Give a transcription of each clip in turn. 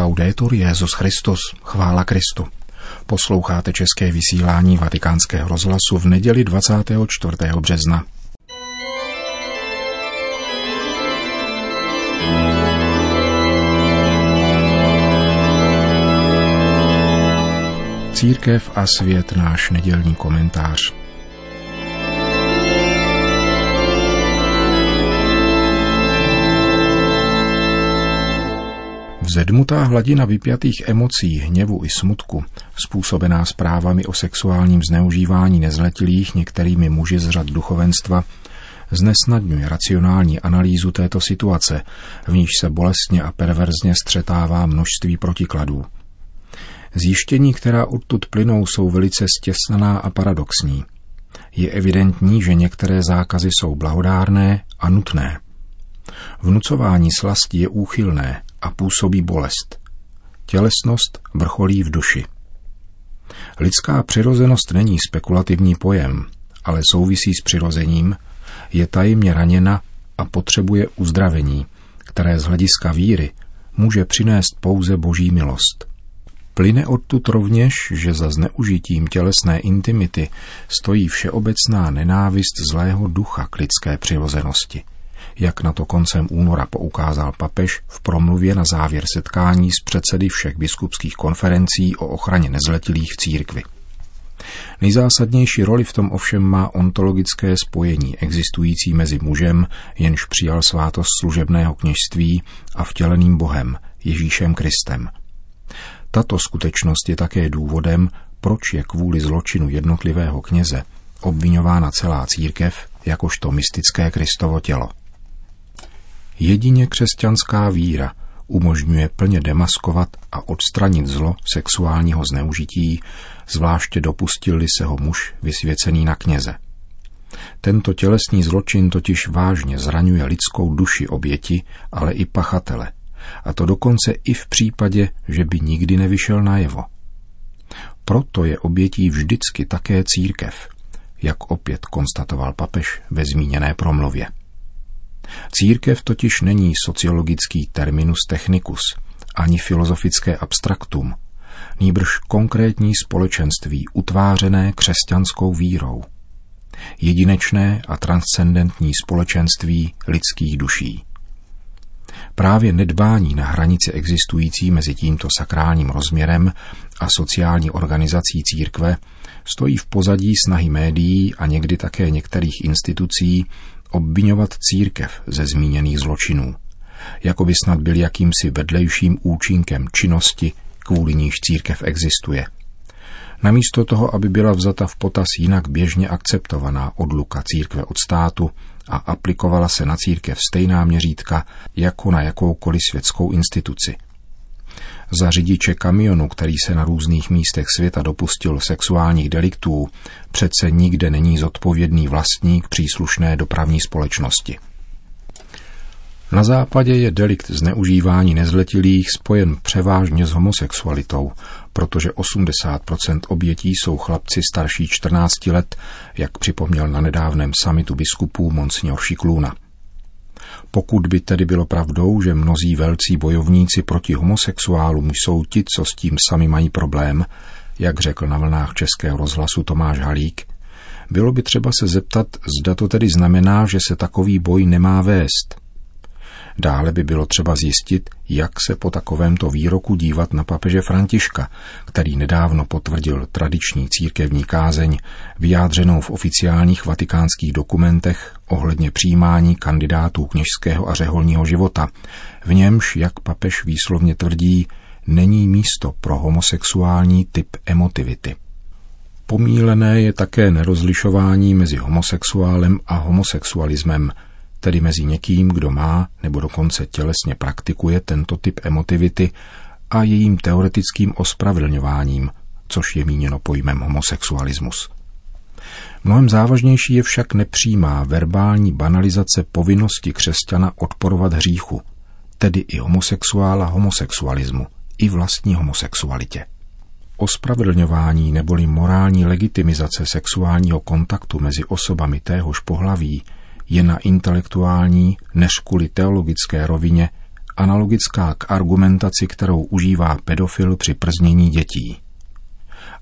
Laudetur Jezus Christus, chvála Kristu. Posloucháte české vysílání Vatikánského rozhlasu v neděli 24. března. Církev a svět náš nedělní komentář. Vzedmutá hladina vypjatých emocí, hněvu i smutku, způsobená zprávami o sexuálním zneužívání nezletilých některými muži z řad duchovenstva, znesnadňuje racionální analýzu této situace, v níž se bolestně a perverzně střetává množství protikladů. Zjištění, která odtud plynou, jsou velice stěsnaná a paradoxní. Je evidentní, že některé zákazy jsou blahodárné a nutné. Vnucování slasti je úchylné a působí bolest. Tělesnost vrcholí v duši. Lidská přirozenost není spekulativní pojem, ale souvisí s přirozením, je tajemně raněna a potřebuje uzdravení, které z hlediska víry může přinést pouze boží milost. Plyne odtud rovněž, že za zneužitím tělesné intimity stojí všeobecná nenávist zlého ducha k lidské přirozenosti – jak na to koncem února poukázal papež v promluvě na závěr setkání s předsedy všech biskupských konferencí o ochraně nezletilých v církvi. Nejzásadnější roli v tom ovšem má ontologické spojení existující mezi mužem, jenž přijal svátost služebného kněžství a vtěleným Bohem, Ježíšem Kristem. Tato skutečnost je také důvodem, proč je kvůli zločinu jednotlivého kněze obvinována celá církev jakožto mystické Kristovo tělo. Jedině křesťanská víra umožňuje plně demaskovat a odstranit zlo sexuálního zneužití, zvláště dopustil se ho muž vysvěcený na kněze. Tento tělesný zločin totiž vážně zraňuje lidskou duši oběti, ale i pachatele, a to dokonce i v případě, že by nikdy nevyšel najevo. Proto je obětí vždycky také církev, jak opět konstatoval papež ve zmíněné promluvě. Církev totiž není sociologický terminus technicus, ani filozofické abstraktum, nýbrž konkrétní společenství utvářené křesťanskou vírou. Jedinečné a transcendentní společenství lidských duší. Právě nedbání na hranici existující mezi tímto sakrálním rozměrem a sociální organizací církve stojí v pozadí snahy médií a někdy také některých institucí obvinovat církev ze zmíněných zločinů, jako by snad byl jakýmsi vedlejším účinkem činnosti, kvůli níž církev existuje. Namísto toho, aby byla vzata v potaz jinak běžně akceptovaná odluka církve od státu a aplikovala se na církev stejná měřítka jako na jakoukoliv světskou instituci – za řidiče kamionu, který se na různých místech světa dopustil sexuálních deliktů, přece nikde není zodpovědný vlastník příslušné dopravní společnosti. Na západě je delikt zneužívání nezletilých spojen převážně s homosexualitou, protože 80% obětí jsou chlapci starší 14 let, jak připomněl na nedávném samitu biskupů Monsignor Šikluna. Pokud by tedy bylo pravdou, že mnozí velcí bojovníci proti homosexuálům jsou ti, co s tím sami mají problém, jak řekl na vlnách českého rozhlasu Tomáš Halík, bylo by třeba se zeptat, zda to tedy znamená, že se takový boj nemá vést. Dále by bylo třeba zjistit, jak se po takovémto výroku dívat na papeže Františka, který nedávno potvrdil tradiční církevní kázeň, vyjádřenou v oficiálních vatikánských dokumentech ohledně přijímání kandidátů kněžského a řeholního života, v němž, jak papež výslovně tvrdí, není místo pro homosexuální typ emotivity. Pomílené je také nerozlišování mezi homosexuálem a homosexualismem – tedy mezi někým, kdo má nebo dokonce tělesně praktikuje tento typ emotivity a jejím teoretickým ospravedlňováním, což je míněno pojmem homosexualismus. Mnohem závažnější je však nepřímá verbální banalizace povinnosti křesťana odporovat hříchu, tedy i homosexuála homosexualismu, i vlastní homosexualitě. Ospravedlňování neboli morální legitimizace sexuálního kontaktu mezi osobami téhož pohlaví je na intelektuální než kvůli teologické rovině analogická k argumentaci, kterou užívá pedofil při prznění dětí.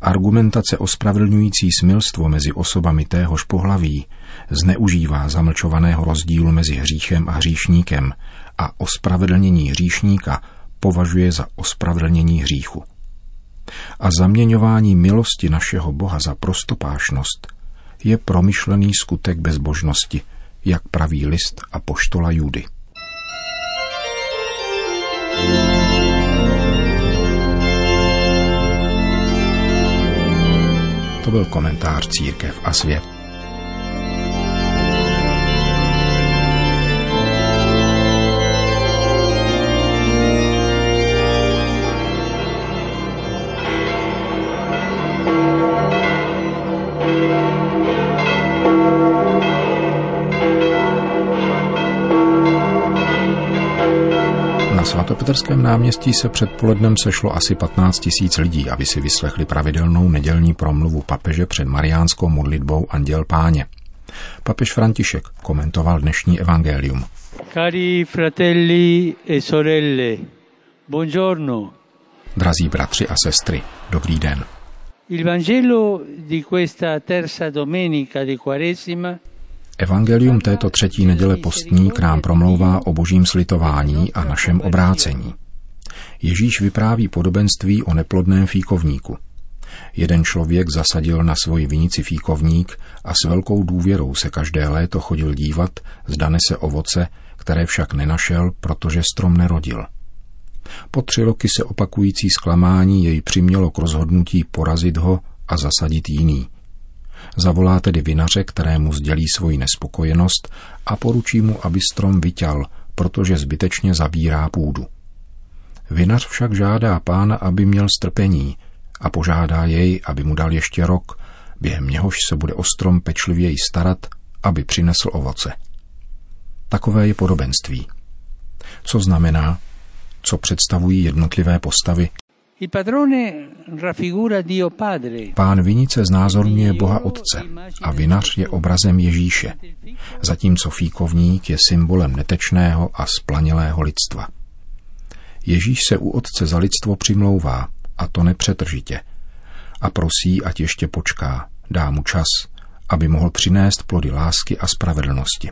Argumentace ospravedlňující smilstvo mezi osobami téhož pohlaví zneužívá zamlčovaného rozdílu mezi hříchem a hříšníkem a ospravedlnění hříšníka považuje za ospravedlnění hříchu. A zaměňování milosti našeho Boha za prostopášnost je promyšlený skutek bezbožnosti, jak praví list a poštola Judy. To byl komentář Církev a svět. Svatopetrském náměstí se předpolednem sešlo asi 15 tisíc lidí, aby si vyslechli pravidelnou nedělní promluvu papeže před mariánskou modlitbou Anděl Páně. Papež František komentoval dnešní evangelium. Cari fratelli e sorelle, buongiorno. Drazí bratři a sestry, dobrý den. Il Vangelo di questa terza domenica di Quaresima Evangelium této třetí neděle postní k nám promlouvá o božím slitování a našem obrácení. Ježíš vypráví podobenství o neplodném fíkovníku. Jeden člověk zasadil na svoji vinici fíkovník a s velkou důvěrou se každé léto chodil dívat, zdane se ovoce, které však nenašel, protože strom nerodil. Po tři roky se opakující zklamání jej přimělo k rozhodnutí porazit ho a zasadit jiný – Zavolá tedy vinaře, kterému sdělí svoji nespokojenost a poručí mu, aby strom vyťal, protože zbytečně zabírá půdu. Vinař však žádá pána, aby měl strpení a požádá jej, aby mu dal ještě rok, během něhož se bude o strom pečlivěji starat, aby přinesl ovoce. Takové je podobenství. Co znamená? Co představují jednotlivé postavy? Pán vinice znázorňuje Boha Otce a vinař je obrazem Ježíše, zatímco fíkovník je symbolem netečného a splanělého lidstva. Ježíš se u Otce za lidstvo přimlouvá, a to nepřetržitě, a prosí, ať ještě počká, dá mu čas, aby mohl přinést plody lásky a spravedlnosti.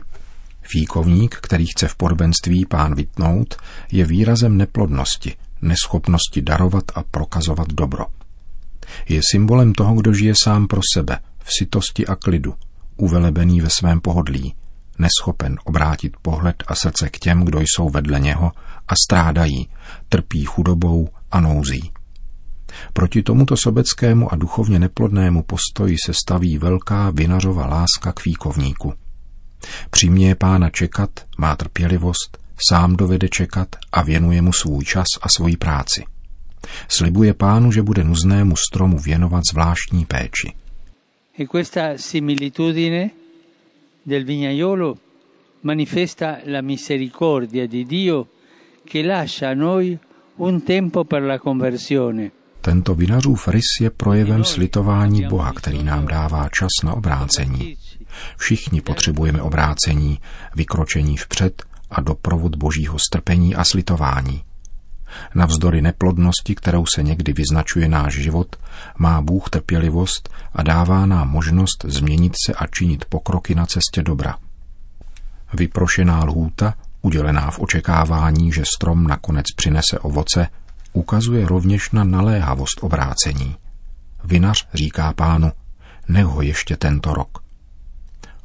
Fíkovník, který chce v podobenství pán vytnout, je výrazem neplodnosti – neschopnosti darovat a prokazovat dobro. Je symbolem toho, kdo žije sám pro sebe, v sitosti a klidu, uvelebený ve svém pohodlí, neschopen obrátit pohled a srdce k těm, kdo jsou vedle něho a strádají, trpí chudobou a nouzí. Proti tomuto sobeckému a duchovně neplodnému postoji se staví velká vinařova láska k výkovníku. Přiměje pána čekat, má trpělivost, sám dovede čekat a věnuje mu svůj čas a svoji práci. Slibuje pánu, že bude nuznému stromu věnovat zvláštní péči. E questa similitudine del vignaiolo manifesta la misericordia di Dio che lascia a noi un tempo per la conversione. Tento vinařův rys je projevem slitování Boha, který nám dává čas na obrácení. Všichni potřebujeme obrácení, vykročení vpřed a doprovod božího strpení a slitování. Navzdory neplodnosti, kterou se někdy vyznačuje náš život, má Bůh trpělivost a dává nám možnost změnit se a činit pokroky na cestě dobra. Vyprošená lhůta, udělená v očekávání, že strom nakonec přinese ovoce, ukazuje rovněž na naléhavost obrácení. Vinař říká pánu, nech ho ještě tento rok.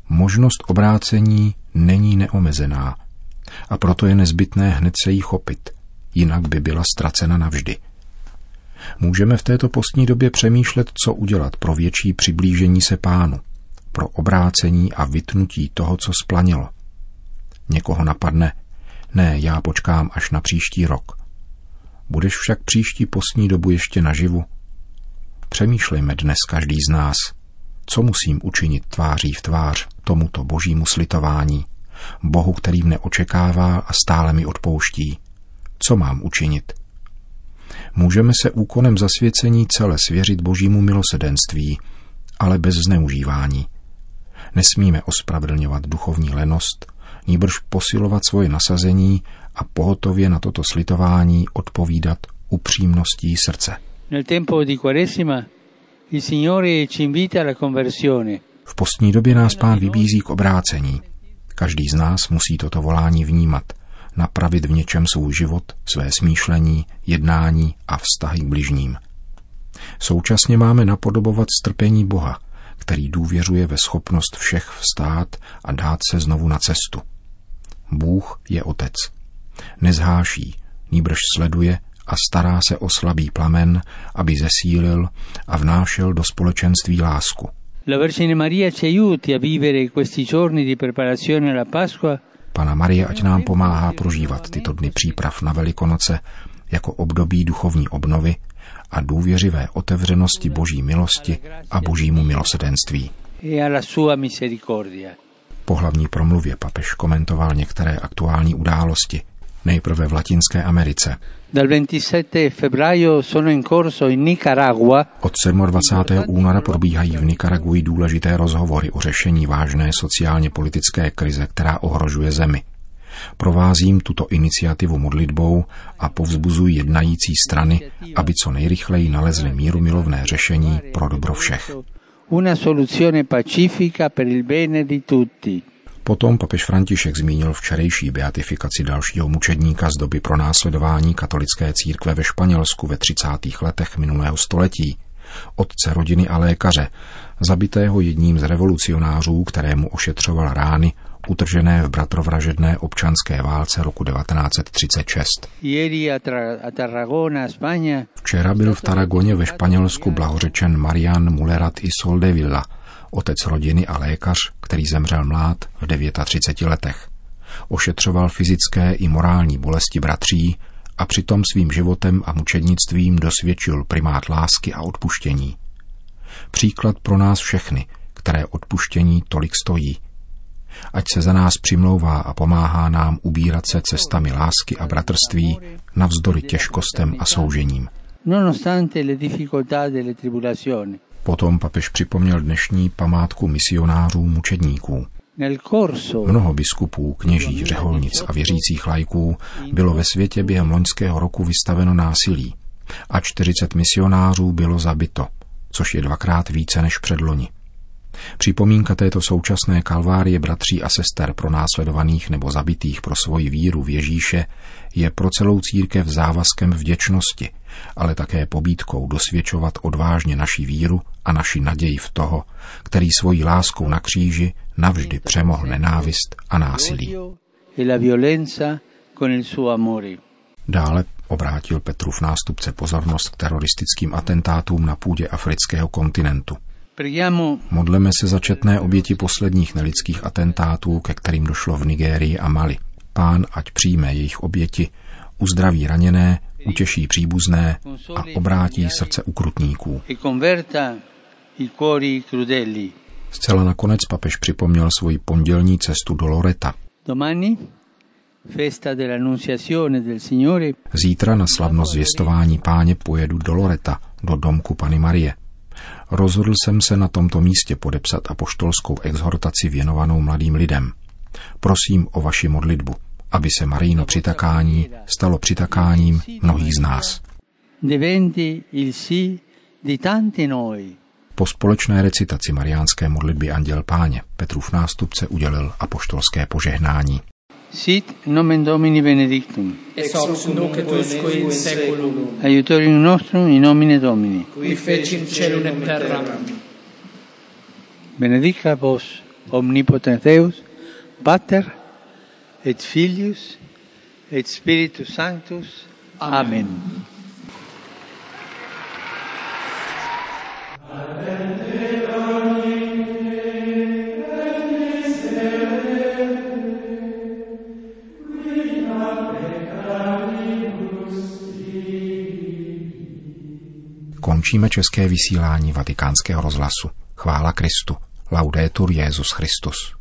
Možnost obrácení není neomezená, a proto je nezbytné hned se jí chopit, jinak by byla ztracena navždy. Můžeme v této postní době přemýšlet, co udělat pro větší přiblížení se pánu, pro obrácení a vytnutí toho, co splanilo. Někoho napadne, ne, já počkám až na příští rok. Budeš však příští postní dobu ještě naživu? Přemýšlejme dnes každý z nás, co musím učinit tváří v tvář tomuto božímu slitování, Bohu, který mne očekává a stále mi odpouští. Co mám učinit? Můžeme se úkonem zasvěcení celé svěřit božímu milosedenství, ale bez zneužívání. Nesmíme ospravedlňovat duchovní lenost, níbrž posilovat svoje nasazení a pohotově na toto slitování odpovídat upřímností srdce. Nel tempo di Quaresima il Signore ci invita alla conversione. V postní době nás pán vybízí k obrácení. Každý z nás musí toto volání vnímat, napravit v něčem svůj život, své smýšlení, jednání a vztahy k bližním. Současně máme napodobovat strpení Boha, který důvěřuje ve schopnost všech vstát a dát se znovu na cestu. Bůh je otec. Nezháší, níbrž sleduje a stará se o slabý plamen, aby zesílil a vnášel do společenství lásku. La Vergine Maria ci aiuti a vivere questi giorni di preparazione alla Pasqua Pana Marie ať nám pomáhá prožívat tyto dny příprav na Velikonoce jako období duchovní obnovy a důvěřivé otevřenosti Boží milosti a Božímu milosedenství. e. Po hlavní promluvě papež komentoval některé aktuální události, nejprve v Latinské Americe. Dal 27 febbraio sono in corso in Nicaragua Od 27. února probíhají v Nikaraguji důležité rozhovory o řešení vážné sociálně politické krize, která ohrožuje zemi. Provázím tuto iniciativu modlitbou a povzbuzuji jednající strany, aby co nejrychleji nalezly míru milovné řešení pro dobro všech. una soluzione pacifica per il bene di tutti. Potom papež František zmínil včerejší beatifikaci dalšího mučedníka z doby pronásledování katolické církve ve Španělsku ve 30. letech minulého století, otce rodiny a lékaře, zabitého jedním z revolucionářů, kterému ošetřoval rány, utržené v bratrovražedné občanské válce roku 1936. Ieri a, Tra- a Tarragona, Spagna, Včera byl v Taragoně ve Španělsku blahořečen Marian Mulerat i Soldevilla, otec rodiny a lékař, který zemřel mlád v 39 letech. Ošetřoval fyzické i morální bolesti bratří a přitom svým životem a mučednictvím dosvědčil primát lásky a odpuštění. Příklad pro nás všechny, které odpuštění tolik stojí. Ať se za nás přimlouvá a pomáhá nám ubírat se cestami lásky a bratrství navzdory těžkostem a soužením. nonostante le difficoltà delle tribulazioni. Potom papež připomněl dnešní památku misionářů mučedníků. Mnoho biskupů, kněží, řeholnic a věřících lajků bylo ve světě během loňského roku vystaveno násilí a 40 misionářů bylo zabito, což je dvakrát více než předloni. Připomínka této současné kalvárie bratří a sester pro následovaných nebo zabitých pro svoji víru v Ježíše je pro celou církev závazkem vděčnosti, ale také pobídkou dosvědčovat odvážně naši víru a naši naději v toho, který svojí láskou na kříži navždy přemohl nenávist a násilí. e. Dále obrátil Petrův nástupce pozornost k teroristickým atentátům na půdě afrického kontinentu. Modleme se za četné oběti posledních nelidských atentátů, ke kterým došlo v Nigérii a Mali. Pán ať přijme jejich oběti, uzdraví raněné, utěší příbuzné a obrátí srdce ukrutníků. Zcela nakonec papež připomněl svoji pondělní cestu do Loreta. Zítra na slavnost zvěstování páně pojedu do Loreta, do domku Pany Marie. Rozhodl jsem se na tomto místě podepsat apoštolskou exhortaci věnovanou mladým lidem. Prosím o vaši modlitbu, aby se Marijno přitakání stalo přitakáním mnohých z nás. diventi il sì di tanti noi. Po společné recitaci mariánské modlitby Anděl Páně Petrův nástupce udělil apoštolské požehnání. Sit nomen Domini benedictum. ex hoc nunc et usque in seculum, Aiutorium nostrum in nomine Domini. qui fecit celum et terram. Benedica vos omnipotens Deus, Pater et Filius et Spiritus Sanctus. Amen. Končíme české vysílání vatikánského rozhlasu. Chvála Kristu. Laudetur Jezus Christus.